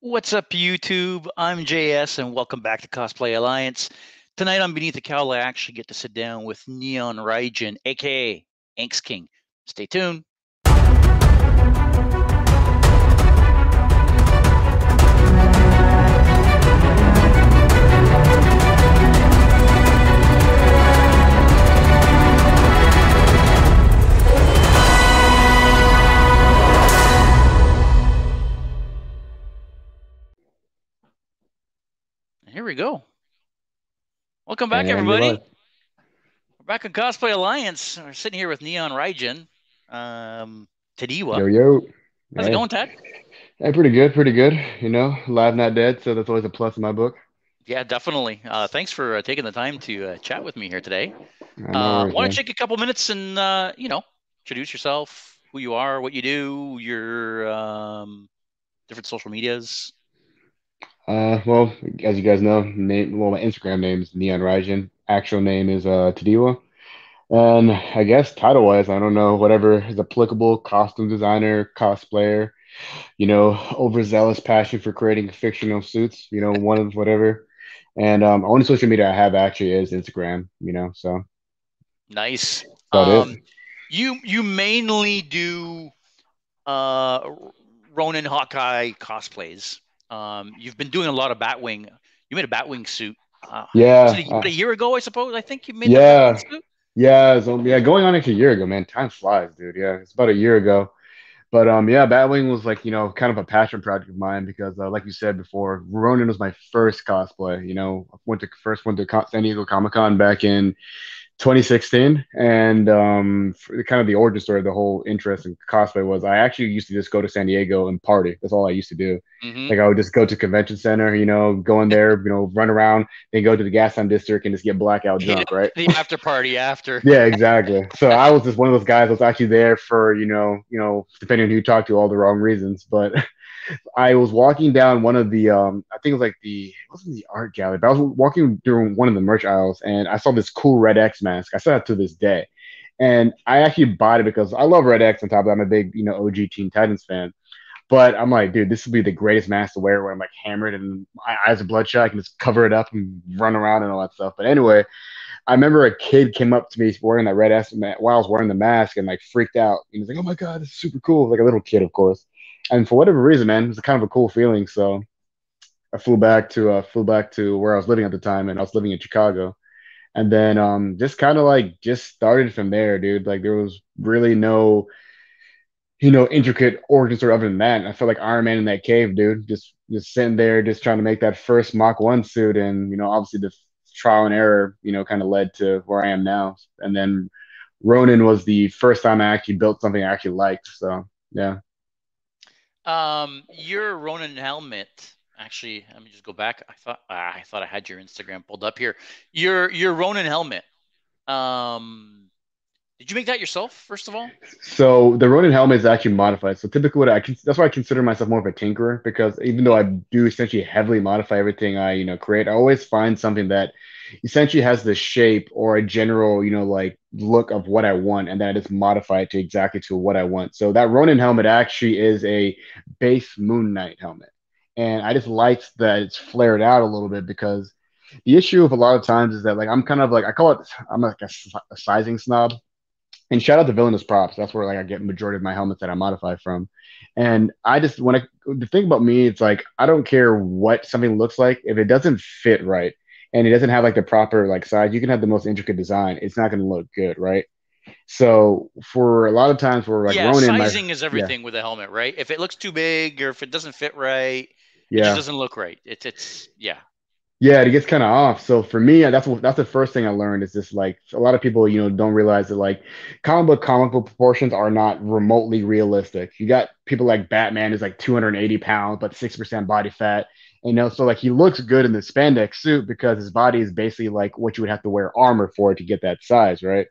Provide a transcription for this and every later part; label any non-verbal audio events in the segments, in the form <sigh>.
What's up, YouTube? I'm JS, and welcome back to Cosplay Alliance. Tonight on Beneath the Cowl, I actually get to sit down with Neon Raijin, aka Inks King. Stay tuned. Here we go. Welcome back, And everybody. We're back on Cosplay Alliance. We're sitting here with Neon Raijin, um, Tadiwa. Yo, yo. How's it going, Tad? Hey, pretty good, pretty good. You know, live not dead, so that's always a plus in my book. Yeah, definitely. Uh, thanks for uh, taking the time to uh, chat with me here today. Uh, why don't you take a couple minutes and uh, you know introduce yourself, who you are, what you do, your um, different social medias. Uh, well, as you guys know, name well, my Instagram name is Neon Raijin. Actual name is uh Tadiwa. And I guess title wise, I don't know, whatever is applicable, costume designer, cosplayer, you know, overzealous passion for creating fictional suits, you know, one of whatever. And um only social media I have actually is Instagram, you know, so Nice. that's about it. Um, you you mainly do uh, Ronin Hawkeye cosplays. Um, you've been doing a lot of Batwing. You made a Batwing suit. Uh, Yeah, a, uh, a year ago, I suppose. I think you made yeah. Yeah, so yeah, going on actually a year ago, man. Time flies, dude. Yeah, it's about a year ago. But um, yeah, Batwing was like, you know, kind of a passion project of mine because, uh, like you said before, Ronin was my first cosplay. You know, I went to first went to San Diego Comic Con back in 2016, and um, kind of the origin story of the whole interest in cosplay was I actually used to just go to San Diego and party. That's all I used to do. hmm Like I would just go to convention center, you know, go in there, you know, run around, then go to the Gaslamp district and just get blackout drunk, right? <laughs> the after party after. <laughs> Yeah, exactly. So I was just one of those guys that was actually there for, you know, you know, depending on who you talk to, all the wrong reasons. But <laughs> I was walking down one of the, um, I think it was like the, it wasn't the art gallery, but I was walking through one of the merch aisles, and I saw this cool Red X mask. I saw it to this day, and I actually bought it because I love Red X. On top of that, I'm a big, you know, OG Teen Titans fan. But I'm like, dude, this would be the greatest mask to wear when I'm like hammered and my eyes are bloodshot. I can just cover it up and run around and all that stuff. But anyway, I remember a kid came up to me wearing that red S while I was wearing the mask and like freaked out. He was like, "Oh my god, this is super cool!" Like a little kid, of course. And for whatever reason, man, it was kind of a cool feeling. So I flew back to uh, flew back to where I was living at the time, and I was living in Chicago. And then um, just kind of like just started from there, dude. Like there was really no, you know, intricate origin story other than that. And I felt like Iron Man in that cave, dude. Just just sitting there, just trying to make that first Mach One suit, and you know, obviously the trial and error, you know, kind of led to where I am now. And then Ronin was the first time I actually built something I actually liked. So yeah. Um, your Ronin helmet. Actually, let me just go back. I thought ah, I thought I had your Instagram pulled up here. Your your Ronin helmet. Um, did you make that yourself? First of all. So the Ronin helmet is actually modified. So typically, what I can, that's why I consider myself more of a tinkerer because even though I do essentially heavily modify everything I you know create, I always find something that essentially has the shape or a general you know like look of what I want, and then I just modify it to exactly to what I want. So that Ronin helmet actually is a base Moon Knight helmet, and I just liked that it's flared out a little bit because the issue of a lot of times is that like I'm kind of like I call it I'm like a, a sizing snob. And shout out to Villainous Props. That's where like I get majority of my helmets that I modify from. And I just when I the thing about me, it's like I don't care what something looks like. If it doesn't fit right and it doesn't have like the proper like size, you can have the most intricate design. It's not gonna look good, right? So for a lot of times where like yeah, Ronin, sizing is everything with a helmet, right? If it looks too big or if it doesn't fit right, it yeah, just doesn't look right. It's it's yeah. Yeah, it gets kind of off. So for me, that's what that's the first thing I learned is just like a lot of people, you know, don't realize that like comic book comic book proportions are not remotely realistic. You got people like Batman is like 280 pounds, but 6% body fat. You know, so like he looks good in the spandex suit because his body is basically like what you would have to wear armor for to get that size, right?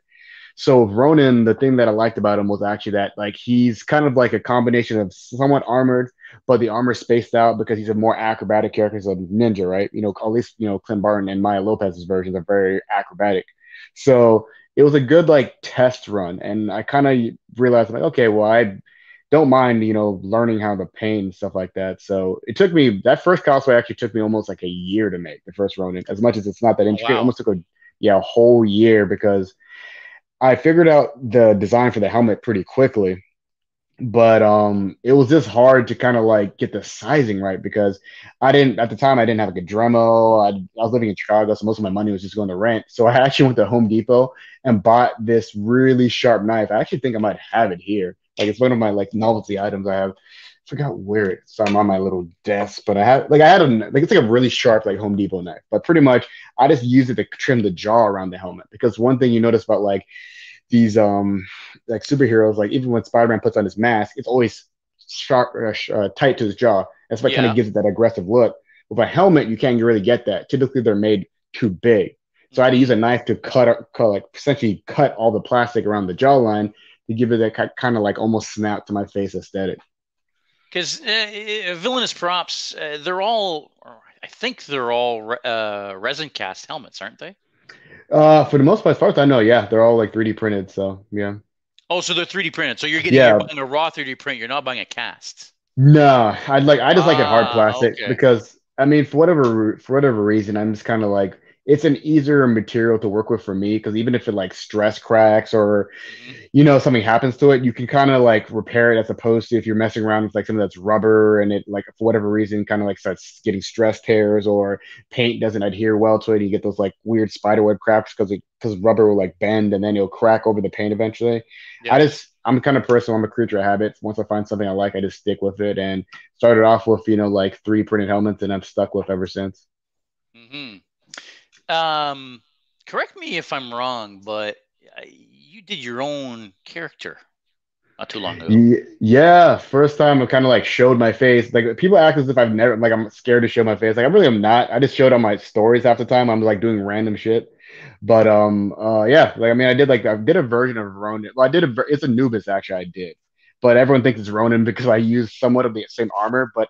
So Ronin, the thing that I liked about him was actually that like he's kind of like a combination of somewhat armored, but the armor spaced out because he's a more acrobatic character. A ninja, right? You know, at least you know Clint Barton and Maya Lopez's versions are very acrobatic. So it was a good like test run, and I kind of realized like, okay, well, I don't mind, you know, learning how to paint and stuff like that. So it took me that first cosplay actually took me almost like a year to make the first Ronin. As much as it's not that oh, intricate, oh, wow. almost took a yeah a whole year because I figured out the design for the helmet pretty quickly. But um, it was just hard to kind of like get the sizing right because I didn't at the time I didn't have like a Dremel. I, I was living in Chicago, so most of my money was just going to rent. So I <laughs> actually went to Home Depot and bought this really sharp knife. I actually think I might have it here like it's one of my like novelty items I have. I forgot where it's so I'm on my little desk, but I have like I had a like it's like a really sharp like Home Depot knife, but pretty much I just use it to trim the jaw around the helmet because one thing you notice about like these um like superheroes, like even when Spider-Man puts on his mask, it's always sharp uh, uh, tight to his jaw. That's what yeah. kind of gives it that aggressive look. With a helmet, you can't really get that. Typically, they're made too big. So I had to use a knife to cut, cut like essentially cut all the plastic around the jawline to give it that kind of like almost snap to my face aesthetic. Because uh, uh, villainous props, uh, they're all, I think they're all re- uh, resin cast helmets, aren't they? Uh, for the most part, as far as I know, yeah, they're all like 3D printed. So yeah. Oh, so they're 3D printed. So you're getting yeah. you're buying a raw 3D print. You're not buying a cast. No, I'd like I just like it hard ah, plastic okay. because I mean for whatever for whatever reason I'm just kind of like it's an easier material to work with for me because even if it like stress cracks or you know something happens to it you can kind of like repair it as opposed to if you're messing around with like something that's rubber and it like for whatever reason kind of like starts getting stress tears or paint doesn't adhere well to it you get those like weird spider web cracks because it because rubber will like bend and then it'll crack over the paint eventually yeah. i just i'm kind of person i'm a creature of habits once i find something i like i just stick with it and started off with you know like 3D printed helmets and i'm stuck with ever since mm-hmm. Um, correct me if I'm wrong, but uh, you did your own character not too long ago. Yeah, first time I kind of like showed my face. Like people act as if I've never like I'm scared to show my face. Like I really am not. I just showed on my stories half the time. I'm like doing random shit. But um uh yeah, like I mean I did like I did a version of Ronin. Well, I did a it's Anubis actually I did. But everyone thinks it's Ronin because I use somewhat of the same armor, but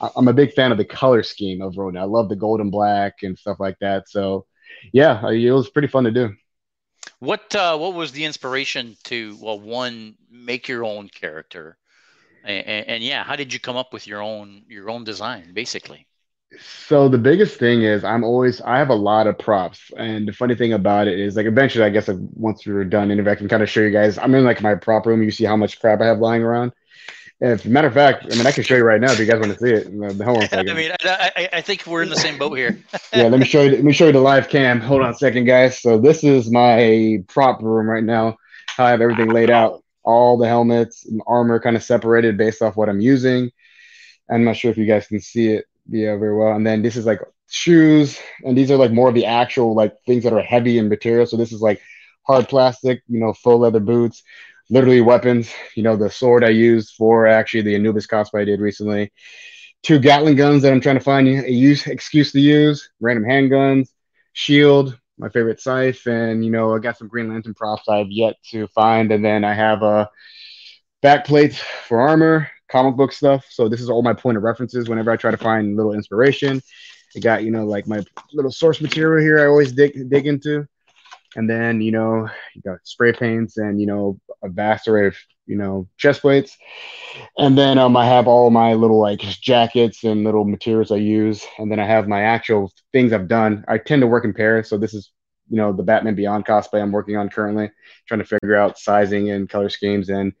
I'm a big fan of the color scheme of Ronin. I love the gold and black and stuff like that. So, yeah, it was pretty fun to do. What uh, what was the inspiration to well one make your own character, and, and, and yeah, how did you come up with your own your own design basically? So the biggest thing is I'm always I have a lot of props, and the funny thing about it is like eventually I guess once we're done interview I can kind of show you guys. I'm in like my prop room. You see how much crap I have lying around. As a matter of fact, I mean, I can show you right now if you guys want to see it. Hold on a second. I mean, I, I think we're in the same boat here. <laughs> yeah, let me show you. Let me show you the live cam. Hold on a second, guys. So this is my prop room right now. I have everything laid out. All the helmets and armor kind of separated based off what I'm using. I'm not sure if you guys can see it yeah very well. And then this is like shoes, and these are like more of the actual like things that are heavy in material. So this is like hard plastic, you know, faux leather boots literally weapons. You know, the sword I used for actually the Anubis cosplay I did recently. Two Gatling guns that I'm trying to find a use excuse to use. Random handguns, shield, my favorite scythe, and you know I got some Green Lantern props I've yet to find, and then I have a back plates for armor, comic book stuff. So this is all my point of references whenever I try to find little inspiration. I got you know like my little source material here I always dig dig into and then you know you got spray paints and you know a vast array of you know chest plates. And then um, i have all my little like jackets and little materials i use. And then i have my actual things i've done. I tend to work in pairs. So this is you know the batman beyond cosplay i'm working on currently trying to figure out sizing and color schemes and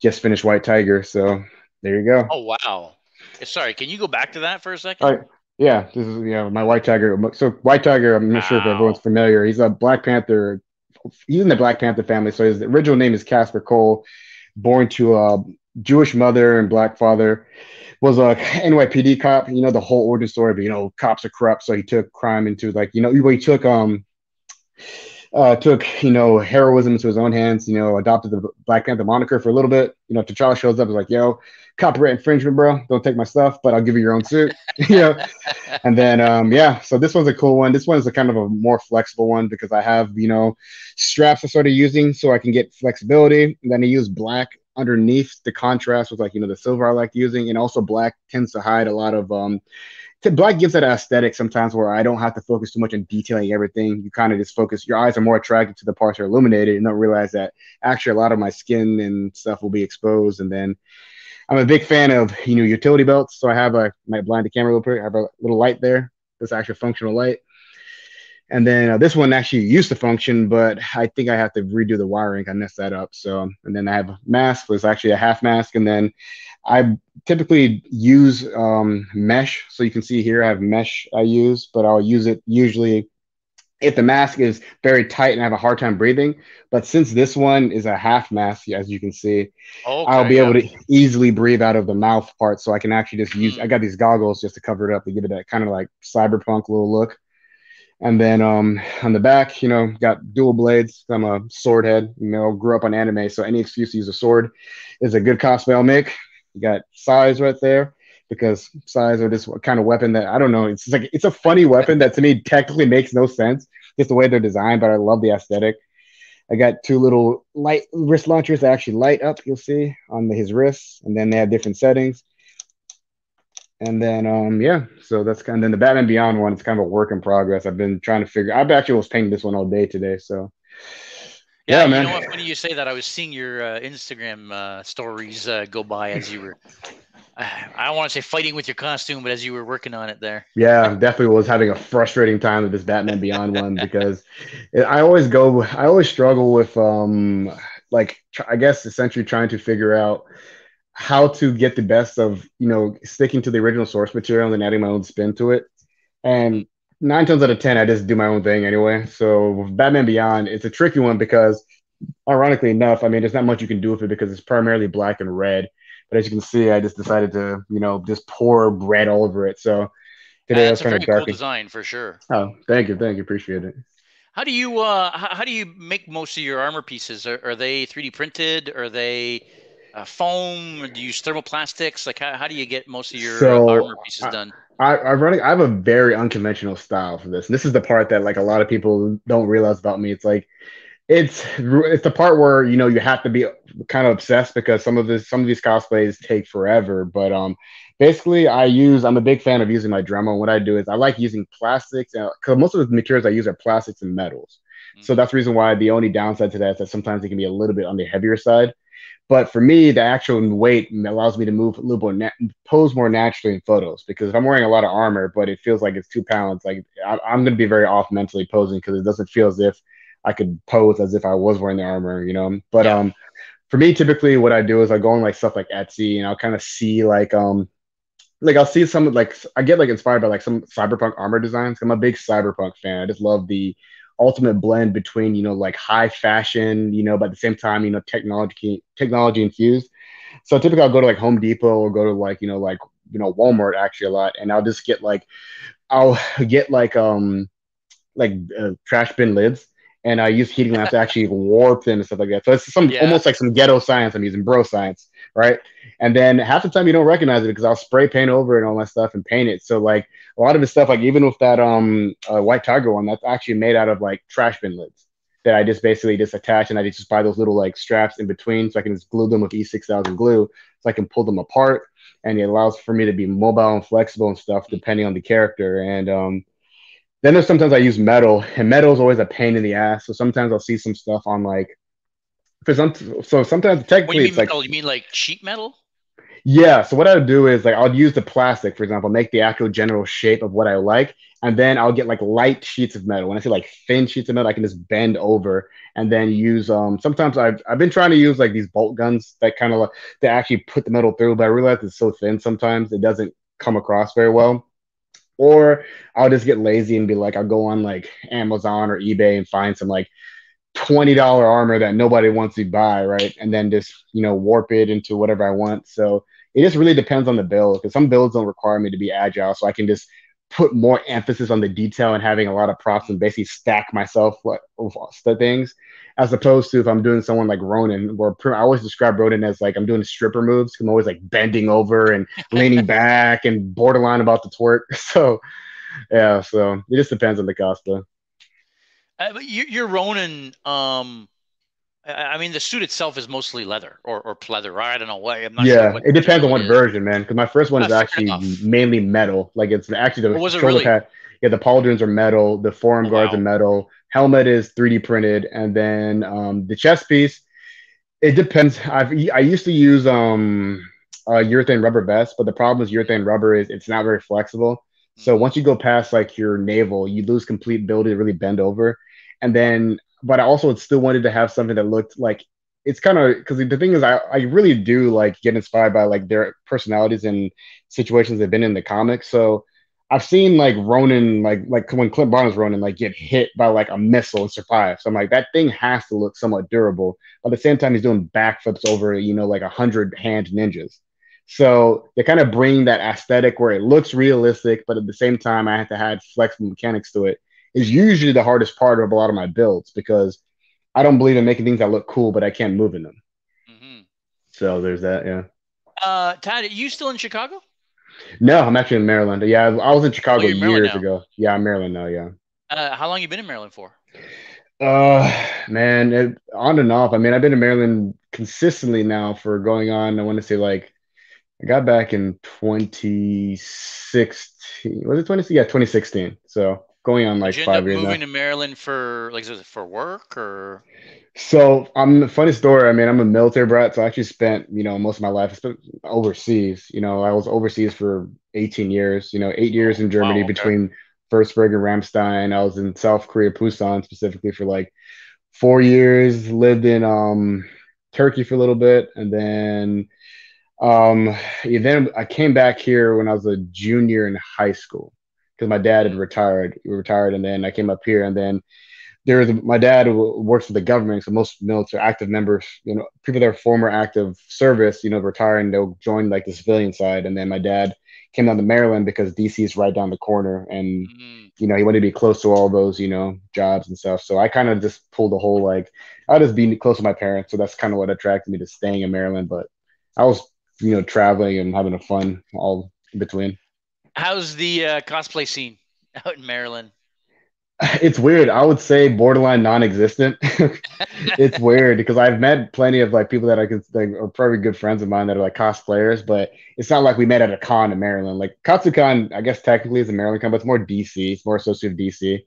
just finished white tiger. So there you go. Oh wow. Sorry can you go back to that for a second yeah, this is yeah my White Tiger. So White Tiger, I'm not wow. sure if everyone's familiar. He's a Black Panther. He's in the Black Panther family. So his original name is Kasper Cole, born to a Jewish mother and black father. Was a NYPD cop. You know the whole origin story, but you know cops are corrupt, so he took crime into like you know he took um uh, took you know heroism into his own hands. You know, adopted the Black Panther moniker for a little bit. You know, T'Challa shows up, is like, "Yo, copyright infringement, bro. Don't take my stuff, but I'll give you your own suit. <laughs> <laughs> you know, and then um, yeah. So this one's a cool one. This one's a kind of a more flexible one because I have you know straps I started using so I can get flexibility. And then I use black underneath the contrast with like you know the silver I like using, and also black tends to hide a lot of um. Black gives that aesthetic sometimes where I don't have to focus too much on detailing everything. You kind of just focus. Your eyes are more attracted to the parts that are illuminated, and don't realize that actually a lot of my skin and stuff will be exposed. And then I'm a big fan of you know utility belts, so I have a might blind the camera a little bit. I have a little light there. This actual functional light. And then uh, this one actually used to function, but I think I have to redo the wiring. I messed that up. So, and then I have a mask, was actually a half mask. And then I typically use um, mesh. So you can see here I have mesh I use, but I'll use it usually if the mask is very tight and I have a hard time breathing. But since this one is a half mask, as you can see, okay, I'll be yeah. able to easily breathe out of the mouth part. So I can actually just use, mm. I got these goggles just to cover it up to give it that kind of like cyberpunk little look. And then um, on the back, you know, got dual blades. I'm a sword head. You know, grew up on anime, so any excuse to use a sword is a good cosplay I'll make. You got sais right there because sais are this kind of weapon that I don't know. It's like it's a funny weapon that to me technically makes no sense. Just the way they're designed, but I love the aesthetic. I got two little light wrist launchers that actually light up. You'll see on his wrists, and then they have different settings. And then, um, yeah, so that's kind of then the Batman Beyond one. It's kind of a work in progress. I've been trying to figure. I've actually was painting this one all day today. So, yeah, yeah man. You know what? Funny you say that. I was seeing your uh, Instagram uh, stories uh, go by as you were. <sighs> I don't want to say fighting with your costume, but as you were working on it there. Yeah, definitely was having a frustrating time with this Batman Beyond one <laughs> because I always go. I always struggle with um like I guess essentially trying to figure out how to get the best of you know sticking to the original source material and then adding my own spin to it. And nine times out of ten, I just do my own thing anyway. So with Batman Beyond, it's a tricky one because, ironically enough, I mean, there's not much you can do with it because it's primarily black and red. But as you can see, I just decided to you know just pour bread all over it. So today uh, it's a very cool design for sure. Oh, thank you, thank you, appreciate it. How do you uh how, how do you make most of your armor pieces? Are, are they 3D printed? Are they uh, foam? Do you use thermoplastics? Like, how, how do you get most of your so, armor pieces I, done? I, I running. I have a very unconventional style for this. And this is the part that like a lot of people don't realize about me. It's like it's it's the part where you know you have to be kind of obsessed because some of this some of these cosplays take forever. But um, basically, I use. I'm a big fan of using my Dremel. And what I do is I like using plastics because most of the materials I use are plastics and metals. Mm-hmm. So that's the reason why the only downside to that is that sometimes it can be a little bit on the heavier side. But for me, the actual weight allows me to move a little more, na- pose more naturally in photos. Because if I'm wearing a lot of armor, but it feels like it's two pounds, like I- am going to be very off mentally posing because it doesn't feel as if I could pose as if I was wearing the armor, you know. But yeah. um, for me, typically, what I do is I go on like stuff like Etsy, and I'll kind of see like um, like I'll see some like I get like inspired by like some cyberpunk armor designs. I'm a big cyberpunk fan. I just love the ultimate blend between you know like high fashion you know but at the same time you know technology technology infused so typically i'll go to like home depot or go to like you know like you know walmart actually a lot and i'll just get like i'll <laughs> get like um like uh, trash bin lids and I use heating lamps to actually warp them and stuff like that. So it's some yeah. almost like some ghetto science. I'm using bro science, right? And then half the time you don't recognize it because I'll spray paint over it and all that stuff and paint it. So like a lot of the stuff, like even with that um uh, white tiger one, that's actually made out of like trash bin lids that I just basically just attach and I just buy those little like straps in between so I can just glue them with E6000 glue so I can pull them apart and it allows for me to be mobile and flexible and stuff depending on the character and um then there's sometimes I use metal, and metal is always a pain in the ass. So sometimes I'll see some stuff on like, for some, so sometimes technically it's like, you mean like sheet metal? Yeah. So what I would do is like I'll use the plastic, for example, make the actual general shape of what I like, and then I'll get like light sheets of metal. When I say like thin sheets of metal, I can just bend over and then use. Um, sometimes I've I've been trying to use like these bolt guns that kind of like, that actually put the metal through, but I realize it's so thin sometimes it doesn't come across very well. Or I'll just get lazy and be like, I'll go on like Amazon or eBay and find some like $20 armor that nobody wants to buy, right? And then just, you know, warp it into whatever I want. So it just really depends on the build because some builds don't require me to be agile. So I can just put more emphasis on the detail and having a lot of props and basically stack myself with the things as opposed to if I'm doing someone like Ronin, where I always describe Ronin as like I'm doing stripper moves. I'm always like bending over and leaning <laughs> back and borderline about to twerk. <laughs> So, yeah, so it just depends on the cosplay. Uh, but you, are Ronin. Um, I mean, the suit itself is mostly leather or, or pleather. I don't know what. I'm not yeah, sure it depends on what is. version, man. Because my first one is actually enough. mainly metal. Like it's actually the shoulder really? pad. Yeah, the pauldrons are metal. The forearm Oh, guards are metal. Helmet is 3D printed, and then um, the chest piece. It depends. I've I used to use um uh, urethane rubber vest, but the problem with urethane rubber is it's not very flexible. So Mhm. once you go past like your navel, you lose complete ability to really bend over. And then, but I also still wanted to have something that looked like it's kind of because the thing is, I, I really do like get inspired by like their personalities and situations they've been in the comics. So I've seen like Ronin, like like when Clint Barton's Ronin, like get hit by like a missile and survive. So I'm like, that thing has to look somewhat durable. But at the same time, he's doing backflips over, you know, like a hundred hand ninjas. So they kind of bring that aesthetic where it looks realistic, but at the same time, I have to add flexible mechanics to it. Is usually the hardest part of a lot of my builds because I don't believe in making things that look cool, but I can't move in them. Mhm. So there's that. Yeah. Uh, Todd, are you still in Chicago? No, I'm actually in Maryland. Yeah, I was in Chicago Oh, in years now. ago. Yeah, I'm Maryland now. Yeah. Uh, how long you been in Maryland for? Uh, man, it, on and off. I mean, I've been in Maryland consistently now for going on. I want to say like I got back in 2016. Was it 20? Yeah, 2016. So going on like Did you end up five years now. moving to Maryland for like for work or? So I'm a funny story. I mean, I'm a military brat, so I actually spent, you know, most of my life overseas. You know, I was overseas for 18 years, you know, eight years in Germany Wow, okay. between Würzburg and Ramstein. I was in South Korea, Busan specifically for like four years, lived in um Turkey for a little bit, and then um yeah, then I came back here when I was a junior in high school because my dad had retired. He retired, and then I came up here, and then there was my dad works for the government, so most military active members, you know, people that are former active service, you know, retire and they'll join like the civilian side. And then my dad came down to Maryland because DC is right down the corner, and Mhm. you know he wanted to be close to all those you know jobs and stuff. So I kind of just pulled the whole like I'll just be close to my parents. So that's kind of what attracted me to staying in Maryland. But I was you know traveling and having a fun all in between. How's the uh, cosplay scene out in Maryland? It's weird. I would say borderline non-existent. <laughs> it's weird because I've met plenty of like people that I can like are probably good friends of mine that are like cosplayers, but it's not like we met at a con in Maryland. Like Katsucon, I guess technically is a Maryland con, but it's more DC. It's more associated with DC.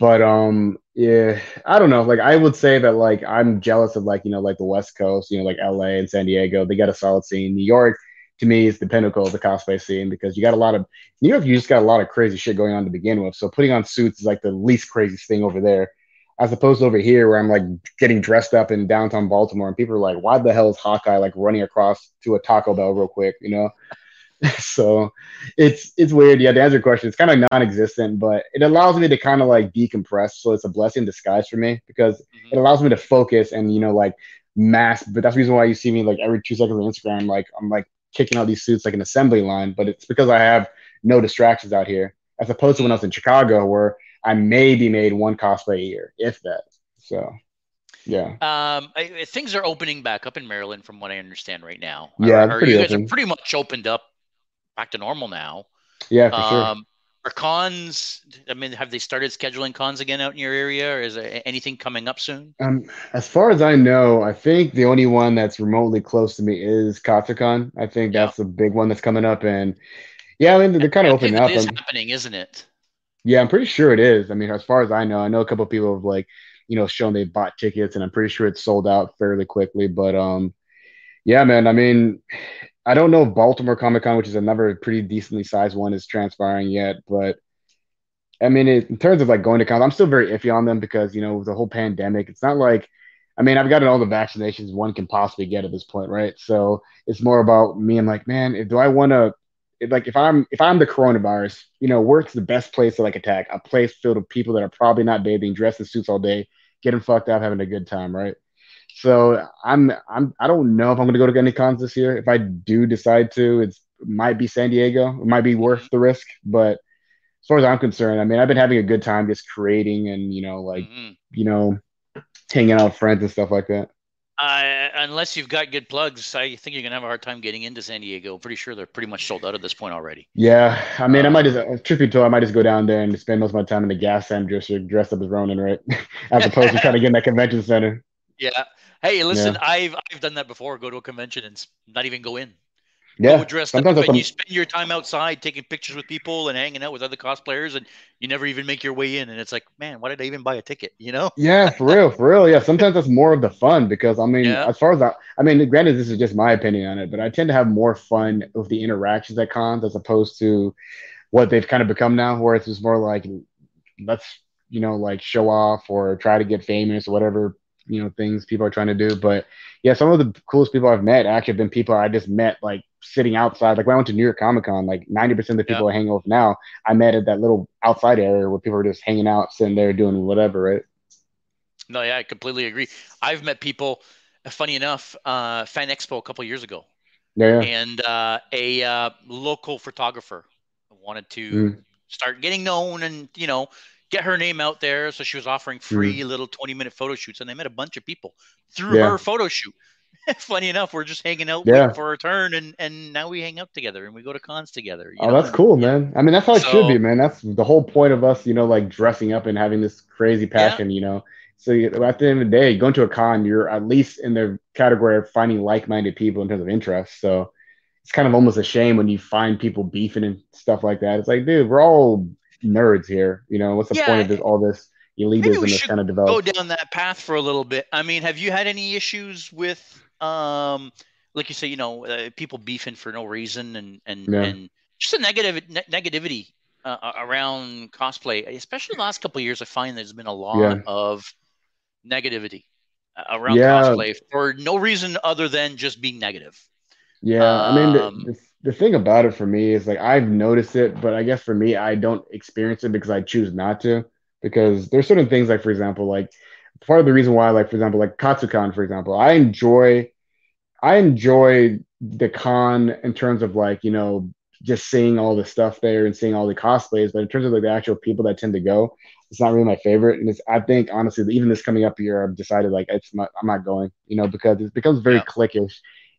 But um, yeah, I don't know. Like I would say that like I'm jealous of like you know like the West Coast, you know like LA and San Diego. They got a solid scene. New York to me is the pinnacle of the cosplay scene because you got a lot of New York. You just got a lot of crazy shit going on to begin with. So putting on suits is like the least craziest thing over there, as opposed to over here where I'm like getting dressed up in downtown Baltimore and people are like, "Why the hell is Hawkeye like running across to a Taco Bell real quick?" You know. <laughs> so it's it's weird. Yeah, to answer your question, it's kind of non-existent, but it allows me to kind of like decompress. So it's a blessing in disguise for me because Mhm. it allows me to focus and you know like mass. But that's the reason why you see me like every two seconds on Instagram, like I'm like kicking out these suits like an assembly line. But it's because I have no distractions out here, as opposed to when I was in Chicago, where I maybe made one cosplay a year, if that. So yeah, Um, I, things are opening back up in Maryland, from what I understand right now. Yeah, Are- are you guys open. are pretty much opened up back to normal now. yeah, for sure. Are cons? I mean, have they started scheduling cons again out in your area, or is there anything coming up soon? Um, as far as I know, I think the only one that's remotely close to me is Katsucon. I think Yeah. that's the big one that's coming up, and yeah, I mean they're kind of opening up. It is I'm- happening, isn't it? yeah, I'm pretty sure it is. I mean, as far as I know, I know a couple of people have like, you know, shown they bought tickets, and I'm pretty sure it's sold out fairly quickly. But um, yeah, man. I mean, I don't know if Baltimore Comic Con, which is another pretty decently sized one, is transpiring yet, but I mean, it, in terms of like going to cons, I'm still very iffy on them because you know with the whole pandemic, it's not like, I mean, I've gotten all the vaccinations one can possibly get at this point, right? So it's more about me. I'm like, man, if, do I want to, like, if I'm if I'm the coronavirus, you know, work's the best place to like attack a place filled with people that are probably not bathing, dressed in suits all day, getting fucked up, having a good time, right? So I'm I'm I don't know if I'm gonna go to any cons this year. If I do decide to, it might be San Diego. It might be worth the risk, but as far as I'm concerned, I mean, I've been having a good time just creating and you know, like Mhm. you know, hanging out with friends and stuff like that. Uh, unless you've got good plugs, I think you're gonna have a hard time getting into San Diego. Pretty sure they're pretty much sold out at this point already. Yeah, I mean, I might just uh, truth be told, I might just go down there and spend most of my time in the gas center just dressed up as Ronin, right? <laughs> As opposed to trying to get in that convention center. Yeah. Hey, listen, yeah. I've I've done that before. Go to a convention and not even go in. Yeah. Go dressed up and you spend your time outside taking pictures with people and hanging out with other cosplayers, and you never even make your way in. And it's like, man, why did I even buy a ticket? You know? Yeah, for real, for real. Yeah. Sometimes that's more of the fun because I mean, yeah. as far as I, I mean, granted, this is just my opinion on it, but I tend to have more fun with the interactions at cons as opposed to what they've kind of become now, where it's just more like, let's you know, like show off or try to get famous or whatever you know things people are trying to do. But yeah, some of the coolest people I've met actually have been people I just met like sitting outside. Like when I went to New York Comic Con, like ninety percent of the people yeah. I hang with now, I met at that little outside area where people are just hanging out, sitting there doing whatever, right? No, yeah, I completely agree. I've met people. Funny enough, uh, Fan Expo a couple years ago. Yeah, yeah. And uh, a uh, local photographer wanted to mm. start getting known and you know get her name out there. So she was offering free mm. little 20 minute photo shoots, and I met a bunch of people through yeah. her photo shoot. <laughs> Funny enough, we're just hanging out yeah. for a turn, and and now we hang out together and we go to cons together. oh, know? that's cool, man. I mean, that's how it so, should be, man. That's the whole point of us, you know, like dressing up and having this crazy passion, yeah. you know. So at the end of the day, going to a con, you're at least in the category of finding like-minded people in terms of interest. So it's kind of almost a shame when you find people beefing and stuff like that. It's like, dude, we're all nerds here. You know, what's the yeah, point of this, all this elitism that's kind of developed? Go down that path for a little bit. I mean, have you had any issues with, um, like you say, you know, uh, people beefing for no reason and and yeah. and just a negative ne- negativity uh, around cosplay, especially the last couple years. I find there's been a lot yeah. of negativity uh, around cosplay for no reason other than just being negative. Yeah, um, I mean, the, um, the, the, thing about it for me is like I've noticed it, but I guess for me, I don't experience it because I choose not to. Because there's certain things like, for example, like part of the reason why, like for example, like Katsucon, for example, I enjoy, I enjoy the con in terms of like you know just seeing all the stuff there and seeing all the cosplays, but in terms of like the actual people that tend to go, it's not really my favorite. And it's I think honestly, even this coming up year, I've decided like it's not I'm not going, you know, because it becomes very yeah. cliquish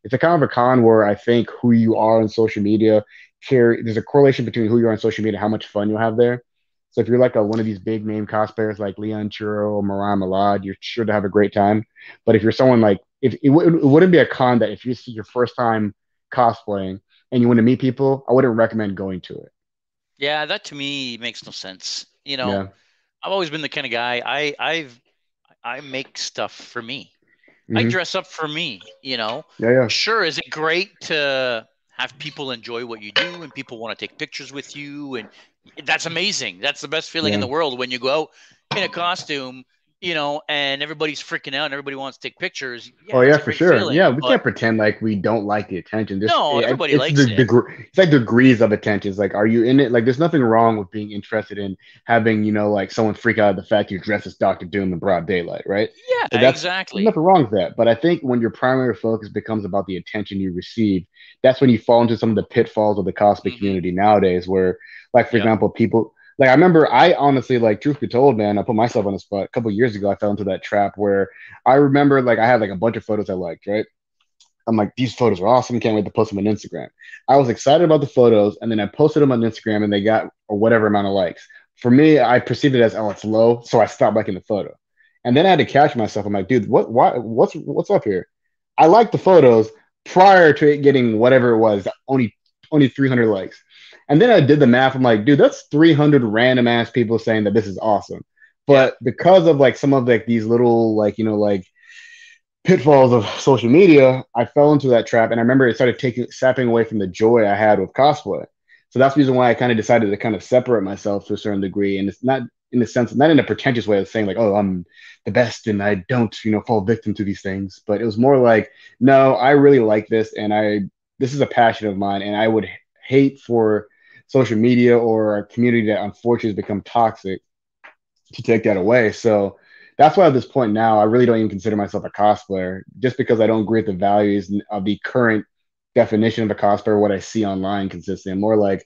it's a kind of a con where I think who you are on social media carry there's a correlation between who you are on social media, and how much fun you'll have there. So if you're like a, one of these big name cosplayers like Leon Chiro or Mariah Malad, you're sure to have a great time. But if you're someone like if it, w- it wouldn't be a con that if you see your first time cosplaying and you want to meet people, I wouldn't recommend going to it. Yeah, that to me makes no sense. You know, yeah. I've always been the kind of guy I I've I make stuff for me. Mm-hmm. I dress up for me, you know. Yeah, yeah. Sure, is it great to have people enjoy what you do and people want to take pictures with you and that's amazing. That's the best feeling yeah. in the world when you go out in a costume you know, and everybody's freaking out and everybody wants to take pictures. Yeah, oh yeah, for sure. Feeling, yeah, we but... can't pretend like we don't like the attention. Just, no, it, everybody it's likes the, it. Deg- it's like degrees of attention. It's like, are you in it? Like, there's nothing wrong with being interested in having, you know, like someone freak out at the fact you're dressed as Doctor Doom in broad daylight, right? Yeah, so exactly. Nothing wrong with that. But I think when your primary focus becomes about the attention you receive, that's when you fall into some of the pitfalls of the cosplay mm-hmm. community nowadays, where, like, for example, people like I remember I honestly like truth be told, man, I put myself on the spot a couple years ago. I fell into that trap where I remember like I had like a bunch of photos I liked, right? I'm like, these photos are awesome. Can't wait to post them on Instagram. I was excited about the photos, and then I posted them on Instagram, and they got whatever amount of likes. For me, I perceived it as oh, it's low, so I stopped liking the photo. And then I had to catch myself. I'm like, dude, what, what, what's, what's up here? I liked the photos prior to it getting whatever it was, only, only 300 likes. And then I did the math. I'm like, dude, that's 300 random ass people saying that this is awesome. But because of like some of like these little like you know like pitfalls of social media, I fell into that trap. And I remember it started taking sapping away from the joy I had with cosplay. So that's the reason why I kind of decided to kind of separate myself to a certain degree. And it's not in the sense, not in a pretentious way of saying like, oh, I'm the best and I don't, you know, fall victim to these things. But it was more like, no, I really like this and I this is a passion of mine and I would hate for social media or a community that unfortunately has become toxic to take that away. So that's why at this point now, I really don't even consider myself a cosplayer just because I don't agree with the values of the current definition of a cosplayer, what I see online consistently. I'm more like,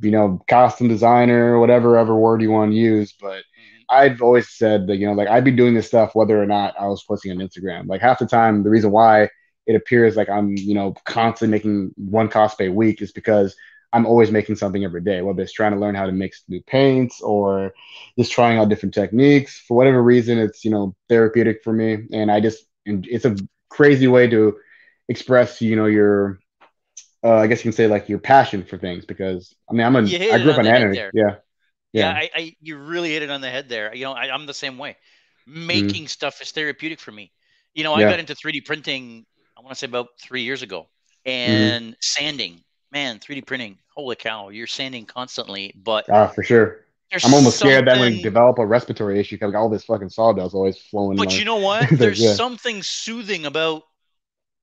you know, costume designer, whatever other word you want to use. But mm-hmm. I've always said that, you know, like I'd be doing this stuff whether or not I was posting on Instagram. Like half the time, the reason why it appears like I'm, you know, constantly making one cosplay a week is because I'm always making something every day, whether it's trying to learn how to mix new paints or just trying out different techniques. For whatever reason, it's you know therapeutic for me, and I just and it's a crazy way to express you know your uh, I guess you can say like your passion for things because I mean I'm a I grew up on anime. Yeah. yeah. Yeah, I, I, you really hit it on the head there. You know, I, am the same way. Mm-hmm. Making mm. stuff is therapeutic for me. You know, I yeah. got into 3D printing. I want to say about three years ago, mm-hmm. and mm. sanding. Man, 3D printing. Holy cow! You're sanding constantly, but ah, for sure. I'm almost something... scared that when I develop a respiratory issue, because all this fucking sawdust always flowing. But you know <laughs> what? There's yeah. something soothing about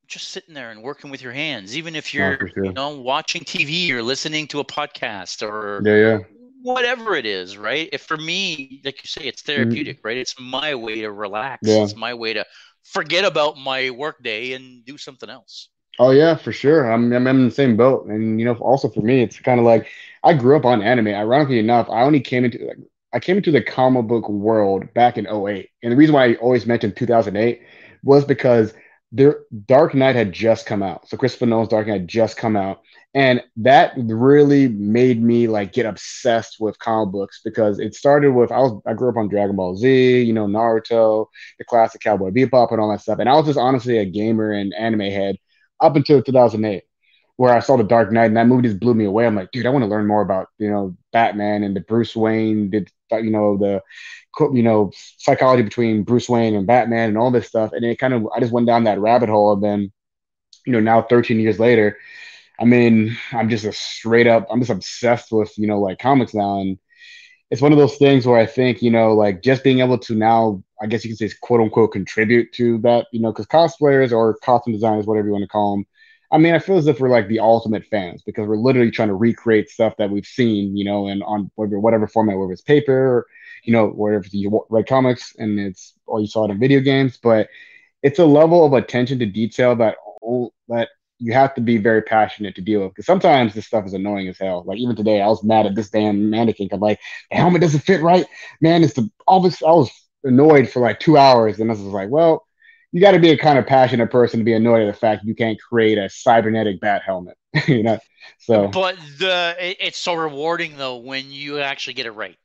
just sitting there and working with your hands, even if you're, sure. you know, watching TV or listening to a podcast or yeah, yeah, whatever it is, right? If for me, like you say, it's therapeutic, mm-hmm. right? It's my way to relax. Yeah. It's my way to forget about my workday and do something else. Oh yeah, for sure. I'm, I'm in the same boat, and you know, also for me, it's kind of like I grew up on anime. Ironically enough, I only came into like, I came into the comic book world back in 08. and the reason why I always mentioned 2008 was because there Dark Knight had just come out. So Christopher Nolan's Dark Knight had just come out. And that really made me like get obsessed with comic books because it started with I was I grew up on Dragon Ball Z, you know, Naruto, the classic Cowboy Bebop and all that stuff. And I was just honestly a gamer and anime head up until 2008 where I saw the Dark Knight and that movie just blew me away. I'm like, dude, I want to learn more about, you know, Batman and the Bruce Wayne, did you know, the you know psychology between Bruce Wayne and Batman and all this stuff. And it kind of I just went down that rabbit hole. And then, you know, now 13 years later, I mean, I'm just a straight up. I'm just obsessed with you know like comics now, and it's one of those things where I think you know like just being able to now, I guess you can say quote unquote contribute to that, you know, because cosplayers or costume designers, whatever you want to call them. I mean, I feel as if we're like the ultimate fans because we're literally trying to recreate stuff that we've seen, you know, and on whatever, whatever format, whether it's paper, you know, wherever you read comics and it's or you saw it in video games, but it's a level of attention to detail that that you have to be very passionate to deal with because sometimes this stuff is annoying as hell. Like even today, I was mad at this damn mannequin. I'm like, the helmet doesn't fit right, man. It's the all this. I was annoyed for like two hours, and I was like, well, you got to be a kind of passionate person to be annoyed at the fact you can't create a cybernetic bat helmet, <laughs> you know. So, but the it's so rewarding though when you actually get it right.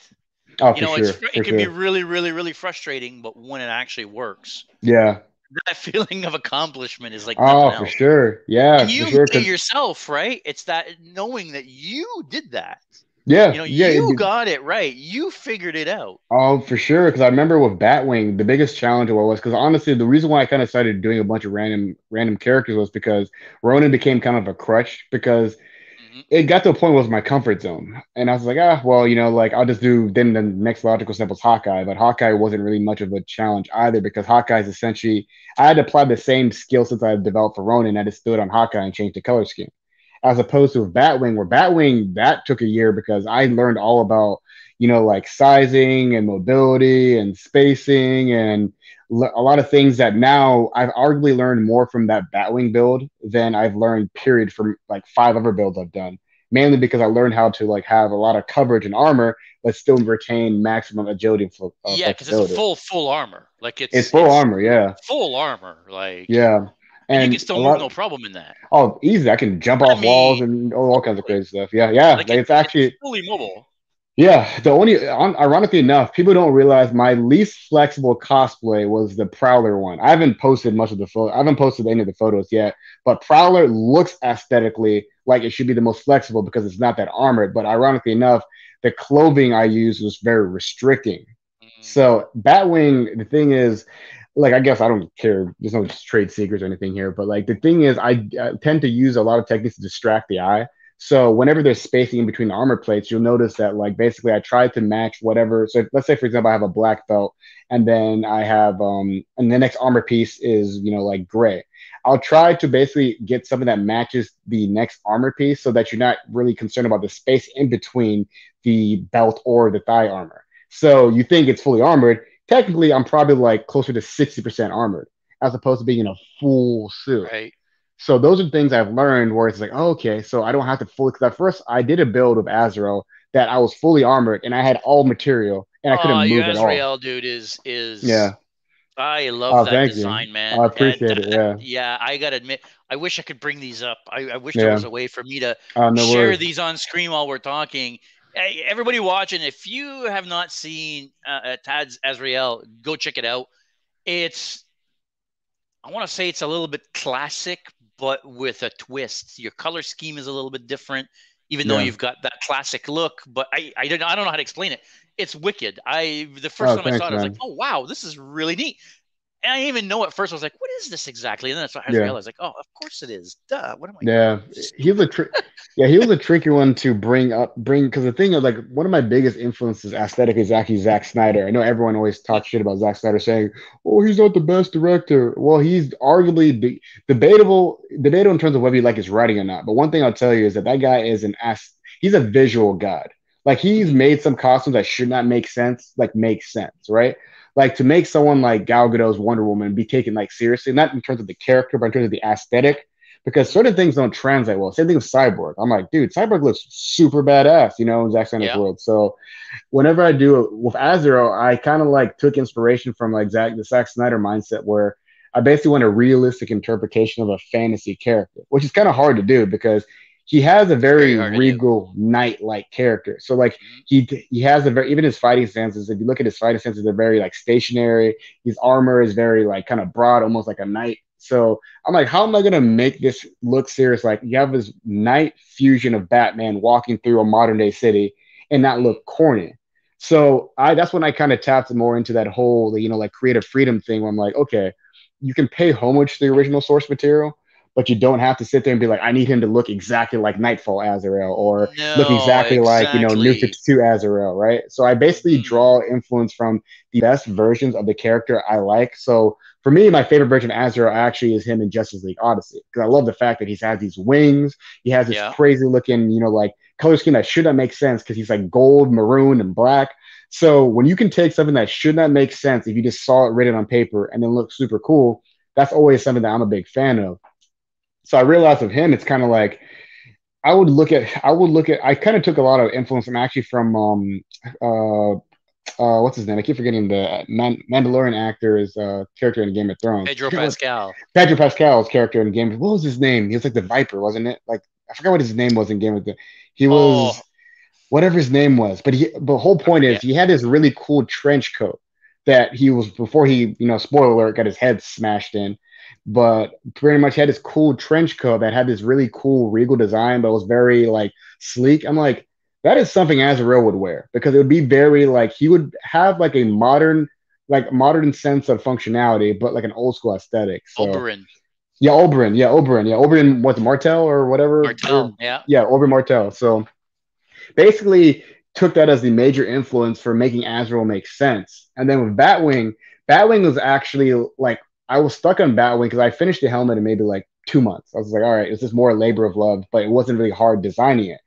Oh, you know, sure, it can sure. be really, really, really frustrating, but when it actually works, yeah, that feeling of accomplishment is like oh, for sure, yeah, and you sure, yourself, right? It's that knowing that you did that. Yeah, you know, yeah, you it, got it right. You figured it out. Oh, for sure. Because I remember with Batwing, the biggest challenge was because honestly, the reason why I kind of started doing a bunch of random random characters was because Ronin became kind of a crutch because. It got to a point where it was my comfort zone, and I was like, ah, well, you know, like I'll just do. Then the next logical step was Hawkeye, but Hawkeye wasn't really much of a challenge either because Hawkeye is essentially I had to apply the same skill since I developed for Ronin. I just stood on Hawkeye and changed the color scheme as opposed to Batwing, where Batwing that took a year because I learned all about you know like sizing and mobility and spacing and a lot of things that now I've arguably learned more from that Batwing build than I've learned period from like five other builds I've done. Mainly because I learned how to like have a lot of coverage and armor, but still retain maximum agility. And uh, yeah, because it's full full armor. Like it's it's full it's armor. Yeah, full armor. Like yeah. And, you can still move, lot, no problem in that. Oh, easy! I can jump off mean, walls and all, kinds of crazy stuff. Yeah, yeah. Like, like it's, actually it's fully mobile. Yeah, the only ironically enough, people don't realize my least flexible cosplay was the Prowler one. I haven't posted much of the photo. I haven't posted any of the photos yet, but Prowler looks aesthetically like it should be the most flexible because it's not that armored. But ironically enough, the clothing I used was very restricting. Mm. So Batwing, the thing is, like I guess I don't care. There's no trade secrets or anything here, but like the thing is, I, I, tend to use a lot of techniques to distract the eye. So whenever there's spacing in between the armor plates, you'll notice that like basically I try to match whatever. So if, let's say for example I have a black belt, and then I have um, and the next armor piece is you know like gray. I'll try to basically get something that matches the next armor piece, so that you're not really concerned about the space in between the belt or the thigh armor. So you think it's fully armored technically I'm probably like closer to 60% armored as opposed to being in a full suit. Right. So those are things I've learned where it's like, oh, okay, so I don't have to fully. Because at first I did a build of Azrael that I was fully armored and I had all material and I couldn't uh, move at all. Azrael, dude, is is yeah. I love oh, that design, you. man. I appreciate and, it. Yeah. Yeah, I gotta admit, I wish I could bring these up. I, I wish yeah. there was a way for me to uh, no share worries. these on screen while we're talking. Hey, everybody watching, if you have not seen uh, uh Tad's Azrael, go check it out. It's, I want to say it's a little bit classic, but with a twist. Your color scheme is a little bit different, even yeah. though you've got that classic look. But I, I don't, I don't know how to explain it it's wicked. I the first oh, time thanks, I saw it, man. I was like, oh wow, this is really neat. And I didn't even know at first. I was like, what is this exactly? And then I yeah. realized, like, oh, of course it is. Duh. What am I? Yeah, he was a trick. yeah, he was a tricky one to bring up. Bring because the thing is, like, one of my biggest influences aesthetically is actually Zack Snyder. I know everyone always talks shit about Zack Snyder, saying, "Oh, he's not the best director." Well, he's arguably de- debatable, debatable in terms of whether you like his writing or not. But one thing I'll tell you is that that guy is an ass. He's a visual god. Like he's mm-hmm. made some costumes that should not make sense, like make sense, right? Like to make someone like Gal Gadot's Wonder Woman be taken like seriously, not in terms of the character, but in terms of the aesthetic, because certain things don't translate well. Same thing with Cyborg. I'm like, dude, Cyborg looks super badass, you know, in Zack Snyder's yeah. world. So whenever I do it with Azrael, I kind of like took inspiration from like Zack the Zack Snyder mindset where I basically want a realistic interpretation of a fantasy character, which is kind of hard to do because he has a very, very regal knight-like character. So like mm-hmm. he he has a very even his fighting stances. If you look at his fighting stances, they're very like stationary. His armor is very like kind of broad, almost like a knight. So I'm like, how am I gonna make this look serious? Like you have this knight fusion of Batman walking through a modern day city and not look corny. So I that's when I kind of tapped more into that whole you know like creative freedom thing. Where I'm like, okay, you can pay homage to the original source material, but you don't have to sit there and be like, I need him to look exactly like Knightfall Azrael or no, look exactly, exactly, like, you know, New 52 Azrael, right? So I basically mm-hmm. draw influence from the best versions of the character I like. So for me, my favorite version of Azrael actually is him in Justice League Odyssey because I love the fact that he's has these wings. He has this yeah. crazy looking, you know, like color scheme that should not make sense because he's like gold, maroon, and black. So when you can take something that should not make sense if you just saw it written on paper and then look super cool, that's always something that I'm a big fan of. So I realized of him, it's kind of like I would look at I would look at I kind of took a lot of influence from actually from um uh uh what's his name? I keep forgetting the Man- Mandalorian actor's uh character in Game of Thrones. Pedro Pascal. Pedro Pascal's character in Game of what was his name? He was like the Viper, wasn't it? Like I forgot what his name was in Game of Thrones. he was oh. whatever his name was, but he the whole point is he had this really cool trench coat that he was before he, you know, spoiler alert, got his head smashed in but pretty much had this cool trench coat that had this really cool regal design, but was very like sleek. I'm like, that is something Azrael would wear because it would be very like he would have like a modern, like modern sense of functionality, but like an old school aesthetic. So, Oberyn. Yeah, Oberyn. Yeah, Oberyn. Yeah, Oberyn. What's Martell or whatever? Martell. yeah. Yeah, Oberyn Martell. So basically, took that as the major influence for making Azrael make sense. And then with Batwing, Batwing was actually like I was stuck on Batwing because I finished the helmet in maybe like two months. I was like, all right, it's just more labor of love, but it wasn't really hard designing it.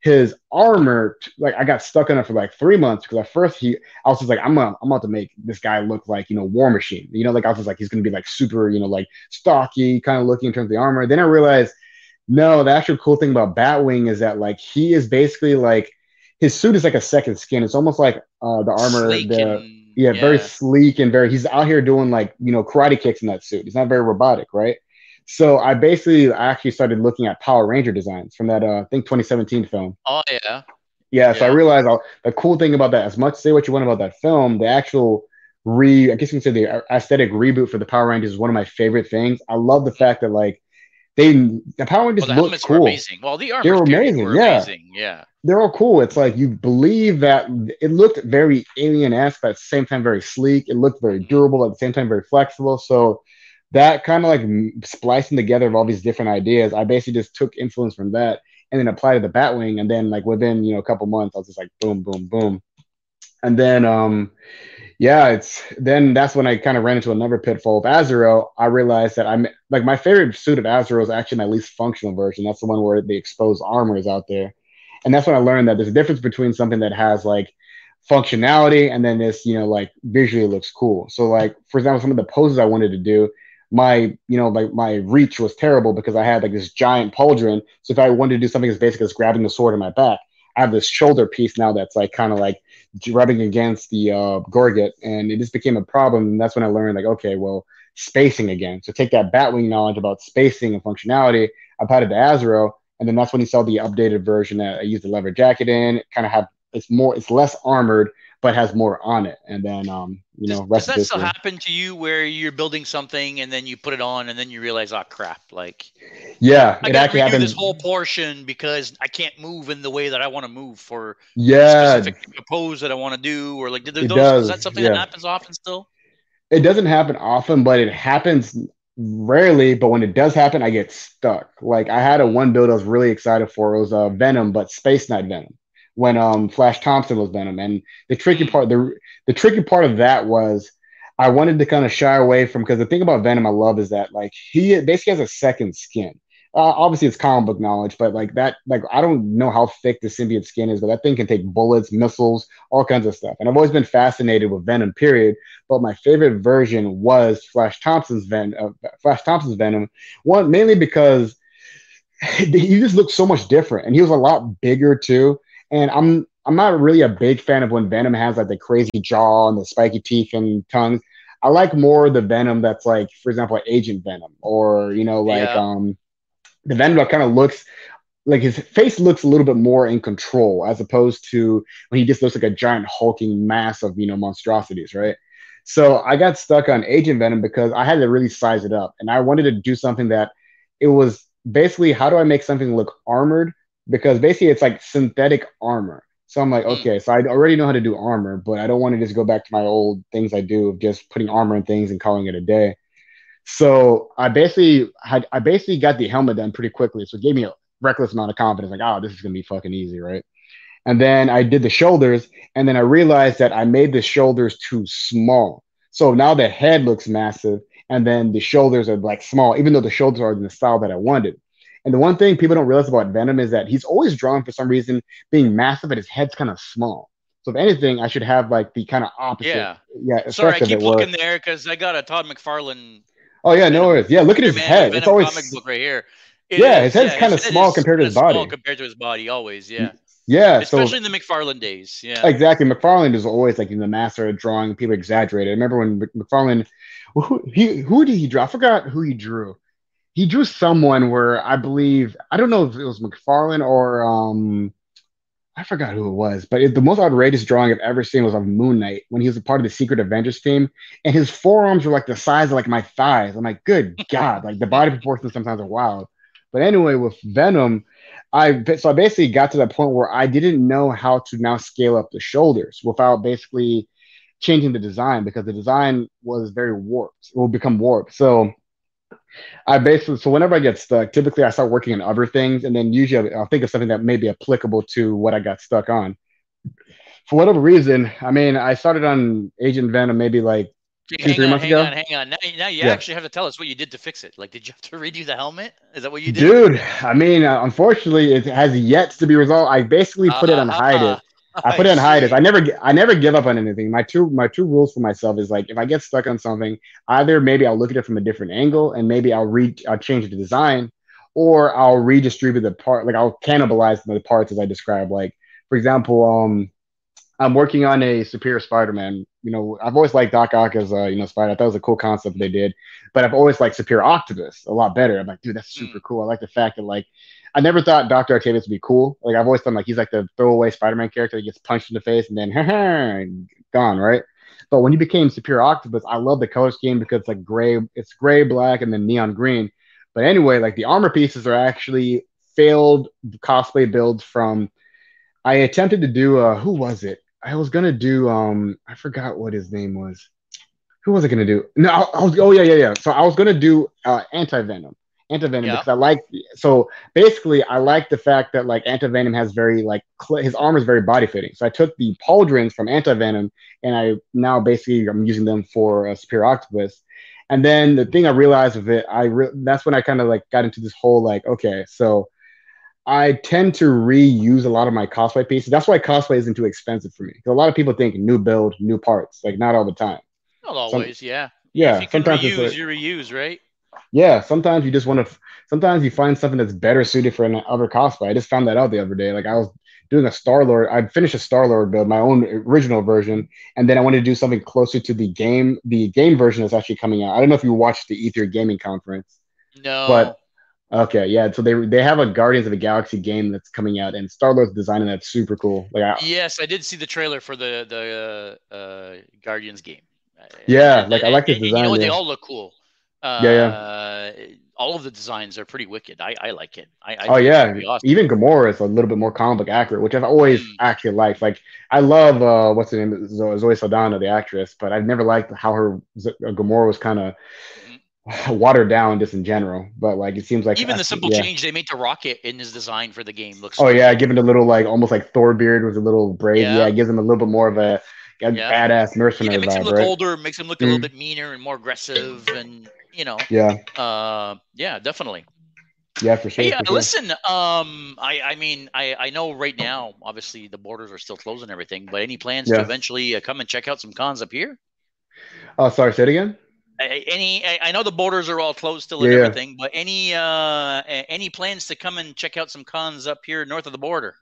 His armor, like I got stuck on it for like three months because at first he, I was just like, I'm gonna, I'm about to make this guy look like you know War Machine. You know, like I was just like, he's gonna be like super, you know, like stocky kind of looking in terms of the armor. Then I realized, no, the actual cool thing about Batwing is that like he is basically like his suit is like a second skin. It's almost like uh, the armor, Sleek the yeah, yeah, very sleek and very. He's out here doing like you know karate kicks in that suit. He's not very robotic, right? So I basically I actually started looking at Power Ranger designs from that uh, I think 2017 film. Oh yeah. Yeah, yeah. so I realized I'll, the cool thing about that, as much say what you want about that film, the actual re, I guess you can say the aesthetic reboot for the Power Rangers is one of my favorite things. I love the fact that like they the Power Rangers well, look cool. amazing. Well, the armor they amazing. Were yeah. amazing. Yeah they're all cool. It's like you believe that it looked very alien esque, but at the same time very sleek. It looked very durable, at the same time very flexible. So that kind of like splicing together of all these different ideas, I basically just took influence from that and then applied to the Batwing. And then like within you know a couple months, I was just like boom, boom, boom. And then um yeah, it's then that's when I kind of ran into another pitfall of Azrael. I realized that I'm like my favorite suit of Azrael is actually my least functional version. That's the one where the exposed armor is out there. And that's when I learned that there's a difference between something that has like functionality and then this, you know, like visually looks cool. So like for example, some of the poses I wanted to do, my, you know, like my reach was terrible because I had like this giant pauldron. So if I wanted to do something as basic as grabbing the sword in my back, I have this shoulder piece now that's like kind of like rubbing against the uh, gorget, and it just became a problem. And that's when I learned like, okay, well, spacing again. So take that Batwing knowledge about spacing and functionality, apply it to Azrael, and then that's when you saw the updated version that I used the leather jacket in. Kind of have it's more, it's less armored, but has more on it. And then, um, you know, does, does that still happen to you where you're building something and then you put it on and then you realize, oh crap, like, yeah, I it actually happens. This whole portion because I can't move in the way that I want to move for yeah specific pose that I want to do, or like, did those, does. is that something yeah. that happens often still? It doesn't happen often, but it happens rarely. But when it does happen, I get stuck. Like I had a one build I was really excited for. It was a uh, Venom, but Space Knight Venom when um Flash Thompson was Venom. And the tricky part, the the tricky part of that was I wanted to kind of shy away from because the thing about Venom I love is that like he basically has a second skin. Uh, obviously, it's comic book knowledge, but like that, like I don't know how thick the symbiote skin is, but that thing can take bullets, missiles, all kinds of stuff. And I've always been fascinated with Venom. Period. But my favorite version was Flash Thompson's Venom. Uh, Flash Thompson's Venom. One mainly because <laughs> he just looked so much different, and he was a lot bigger too. And I'm I'm not really a big fan of when Venom has like the crazy jaw and the spiky teeth and tongue. I like more the Venom that's like, for example, like Agent Venom, or you know, like yeah. um, the Venom that kind of looks like his face looks a little bit more in control as opposed to when he just looks like a giant hulking mass of you know monstrosities, right? So I got stuck on Agent Venom because I had to really size it up, and I wanted to do something that it was basically how do I make something look armored because basically it's like synthetic armor. So I'm like, hmm. okay, so I already know how to do armor, but I don't want to just go back to my old things I do of just putting armor in things and calling it a day. So I basically had I basically got the helmet done pretty quickly. So it gave me a reckless amount of confidence, like, oh, this is gonna be fucking easy, right? And then I did the shoulders, and then I realized that I made the shoulders too small. So now the head looks massive, and then the shoulders are like small, even though the shoulders are in the style that I wanted. And the one thing people don't realize about Venom is that he's always drawn for some reason being massive, but his head's kind of small. So if anything, I should have like the kind of opposite. Yeah. Yeah. Sorry, I keep looking there because I got a Todd McFarlane. Oh yeah, no worries. Yeah, look at his head. Venom it's always comic book right here. It yeah, is, his head's yeah, kind of small compared to his body. Small compared to his body, always. Yeah. Yeah, especially so, in the McFarlane days. Yeah, exactly. McFarlane is always like in the master of drawing. People exaggerate. I remember when McFarlane, who he who did he draw? I forgot who he drew he drew someone where I believe I don't know if it was McFarlane or um I forgot who it was, but it, the most outrageous drawing I've ever seen was of Moon Knight when he was a part of the Secret Avengers team, and his forearms were like the size of like my thighs. I'm like, good <laughs> God, like the body proportions sometimes are wild. But anyway, with Venom, I so I basically got to that point where I didn't know how to now scale up the shoulders without basically changing the design because the design was very warped. It will become warped. So I basically so whenever I get stuck, typically I start working on other things, and then usually I'll think of something that may be applicable to what I got stuck on. For whatever reason, I mean, I started on Agent Venom maybe like two, hang three on, months hang ago. On, hang on, now, now you yeah. actually have to tell us what you did to fix it. Like, did you have to redo the helmet? Is that what you did? Dude, I mean, uh, unfortunately, it has yet to be resolved. I basically put uh, it on uh, hide it. I put it on hiatus. I never, I never give up on anything. My two, my two rules for myself is like, if I get stuck on something, either maybe I'll look at it from a different angle, and maybe I'll re, I'll change the design, or I'll redistribute the part, like I'll cannibalize the parts as I described. Like, for example, um, I'm working on a Superior Spider-Man. You know, I've always liked Doc Ock as a you know Spider. I thought it was a cool concept they did, but I've always liked Superior Octopus a lot better. I'm like, dude, that's super mm. cool. I like the fact that like I never thought Doctor Octavius would be cool. Like I've always thought like he's like the throwaway Spider-Man character that gets punched in the face and then <laughs> gone, right? But when he became Superior Octopus, I love the color scheme because it's like gray, it's gray, black, and then neon green. But anyway, like the armor pieces are actually failed cosplay builds from. I attempted to do uh who was it? I was gonna do um I forgot what his name was. Who was I gonna do? No, I, I was oh yeah yeah yeah. So I was gonna do uh, anti venom Antivenom yeah. because I like so basically I like the fact that like Antivenom has very like cl- his armor is very body fitting. So I took the pauldrons from Antivenom and I now basically I'm using them for a Superior Octopus. And then the thing I realized with it, I re- that's when I kind of like got into this whole like okay, so I tend to reuse a lot of my cosplay pieces. That's why cosplay isn't too expensive for me. Because a lot of people think new build, new parts, like not all the time. Not always, Some, yeah. Yeah, if you can sometimes reuse, like, you reuse, right? Yeah, sometimes you just want to. Sometimes you find something that's better suited for another cosplay. I just found that out the other day. Like I was doing a Star Lord. I finished a Star Lord build, my own original version, and then I wanted to do something closer to the game. The game version that's actually coming out. I don't know if you watched the E3 gaming conference. No. But okay, yeah. So they they have a Guardians of the Galaxy game that's coming out, and Star Lord's designing that's super cool. Like, I, yes, I did see the trailer for the the uh, uh, Guardians game. Yeah, and, like I like the design. You know, they all look cool. Uh, yeah, yeah. All of the designs are pretty wicked. I, I like it. I, I oh yeah, awesome. even Gamora is a little bit more comic book accurate, which I've always mm. actually liked. Like I love uh, what's the name, Zoe Saldana, the actress, but I've never liked how her uh, Gamora was kind of <laughs> watered down just in general. But like it seems like even the simple yeah. change they made to Rocket in his design for the game looks. Oh yeah, giving a little like almost like Thor beard with a little braid. Yeah, yeah it gives him a little bit more of a, a yeah. badass mercenary. Yeah, it makes vibe, him look right? older, makes him look mm. a little bit meaner and more aggressive, and you know. Yeah. Uh, yeah, definitely. Yeah, for sure. Hey, uh, for listen. Um, I, I mean, I, I know right now, obviously the borders are still closed and everything, but any plans to eventually uh, come and check out some cons up here? Oh, sorry. Say it again any i know the borders are all closed still and yeah. everything but any uh any plans to come and check out some cons up here north of the border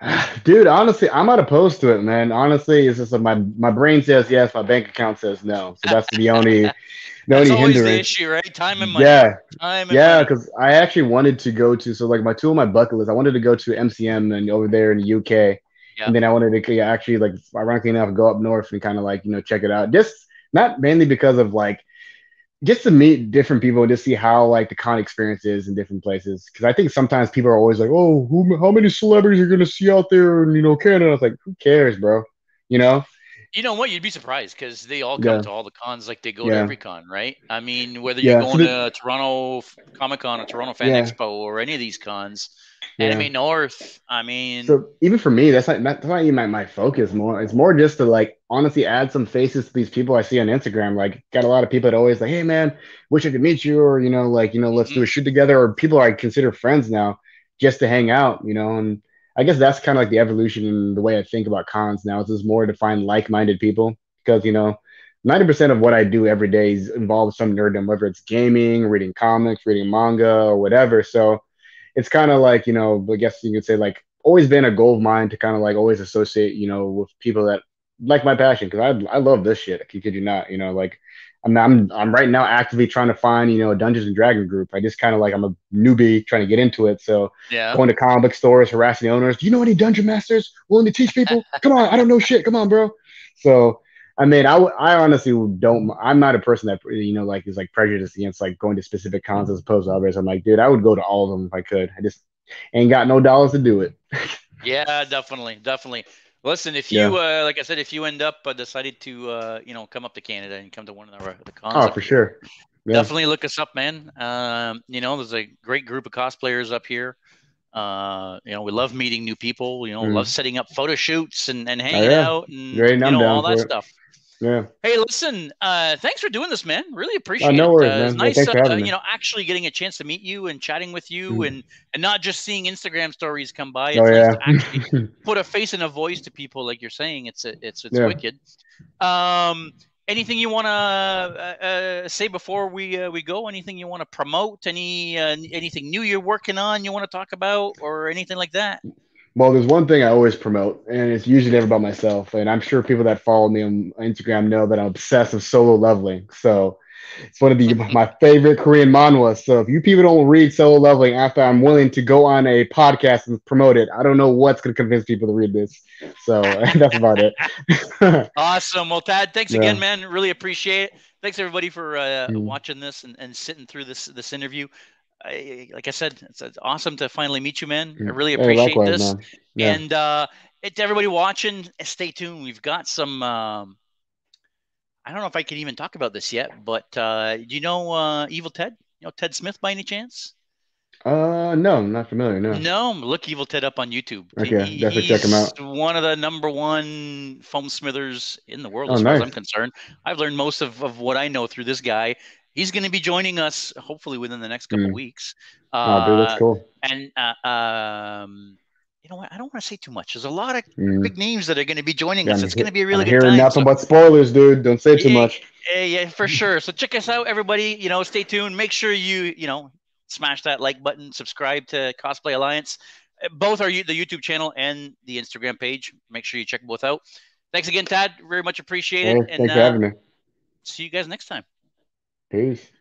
<sighs> dude honestly i'm not opposed to it man honestly it's just like my my brain says yes my bank account says no so that's the only <laughs> the that's only hindrance. the issue right time and money yeah time yeah because i actually wanted to go to so like my two of my bucket list i wanted to go to mcm and over there in the uk yeah. and then i wanted to actually like ironically enough go up north and kind of like you know check it out just not mainly because of like just to meet different people and just see how like the con experience is in different places. Because I think sometimes people are always like, "Oh, who, how many celebrities are going to see out there?" And you know, Canada. It's like, who cares, bro? You know. You know what? You'd be surprised because they all come yeah. to all the cons like they go yeah. to every con, right? I mean, whether you're yeah. going so the, to Toronto Comic Con or Toronto Fan Expo or any of these cons. Anime North. I mean, so even for me, that's not that's not even my, my focus. More, it's more just to like honestly add some faces to these people I see on Instagram. Like, got a lot of people that always like, hey man, wish I could meet you, or you know, like you know, let's mm-hmm. do a shoot together, or people I consider friends now just to hang out, you know. And I guess that's kind of like the evolution in the way I think about cons now. Is just more to find like-minded people because you know. 90% of what I do every day is involves some nerddom, whether it's gaming, reading comics, reading manga, or whatever. So it's kind of like you know i guess you could say like always been a goal of mine to kind of like always associate you know with people that like my passion because I, I love this shit I kid you not you know like I'm, I'm I'm right now actively trying to find you know a Dungeons and Dragon group. I just kind of like I'm a newbie trying to get into it. So yeah, going to comic book stores, harassing the owners. Do you know any dungeon masters willing to teach people? <laughs> Come on, I don't know shit. Come on, bro. So I mean, I, I honestly don't. I'm not a person that you know like is like prejudiced against like going to specific cons as opposed to others. I'm like, dude, I would go to all of them if I could. I just ain't got no dollars to do it. <laughs> yeah, definitely, definitely. Listen, if you yeah. uh, like I said, if you end up uh, decided to uh, you know come up to Canada and come to one of the, the cons, oh for sure, yeah. definitely look us up, man. Um, you know, there's a great group of cosplayers up here. Uh, you know, we love meeting new people. You know, mm. love setting up photo shoots and, and hanging oh, yeah. out and Great, you know all that stuff. Yeah. Hey, listen. Uh, thanks for doing this, man. Really appreciate no worries, it. Uh, man. It's nice, uh, you know, actually getting a chance to meet you and chatting with you, mm. and and not just seeing Instagram stories come by. It's oh, nice yeah. to actually <laughs> put a face and a voice to people, like you're saying. It's a, it's it's yeah. wicked. Um, anything you want to uh, uh, say before we uh, we go? Anything you want to promote? Any uh, anything new you're working on? You want to talk about, or anything like that? Well, there's one thing I always promote, and it's usually never about myself. And I'm sure people that follow me on Instagram know that I'm obsessed with solo leveling. So it's one of the my favorite Korean manhwas. So if you people don't read solo leveling after I'm willing to go on a podcast and promote it, I don't know what's going to convince people to read this. So <laughs> that's about it. <laughs> awesome. Well, Tad, thanks yeah. again, man. Really appreciate it. Thanks everybody for uh, mm. watching this and, and sitting through this this interview. I, like I said, it's, it's, awesome to finally meet you, man. I mm. really appreciate hey, this. Yeah. And uh, everybody watching, stay tuned. We've got some. Um, I don't know if I can even talk about this yet, but uh, do you know uh, Evil Ted? You know Ted Smith by any chance? Uh, no, I'm not familiar. No. No, look Evil Ted up on YouTube. Okay, he, definitely check him out. One of the number one foam smithers in the world, oh, as nice. far as I'm concerned. I've learned most of, of what I know through this guy he's going to be joining us hopefully within the next couple mm. weeks. Uh, oh, dude, that's uh, cool. And uh, um, you know what? I don't want to say too much. There's a lot of mm. big names that are going to be joining yeah, us. It's going to be a really I'm good hearing time. nothing so, but spoilers, dude. Don't say too yeah, much. Yeah, yeah, for sure. So check us out, everybody. You know, stay tuned. Make sure you you know smash that like button, subscribe to Cosplay Alliance. both are the YouTube channel and the Instagram page. Make sure you check both out. Thanks again, Tad. Very much appreciated. Hey, and, thanks for uh, having me. See you guys next time. É Fez?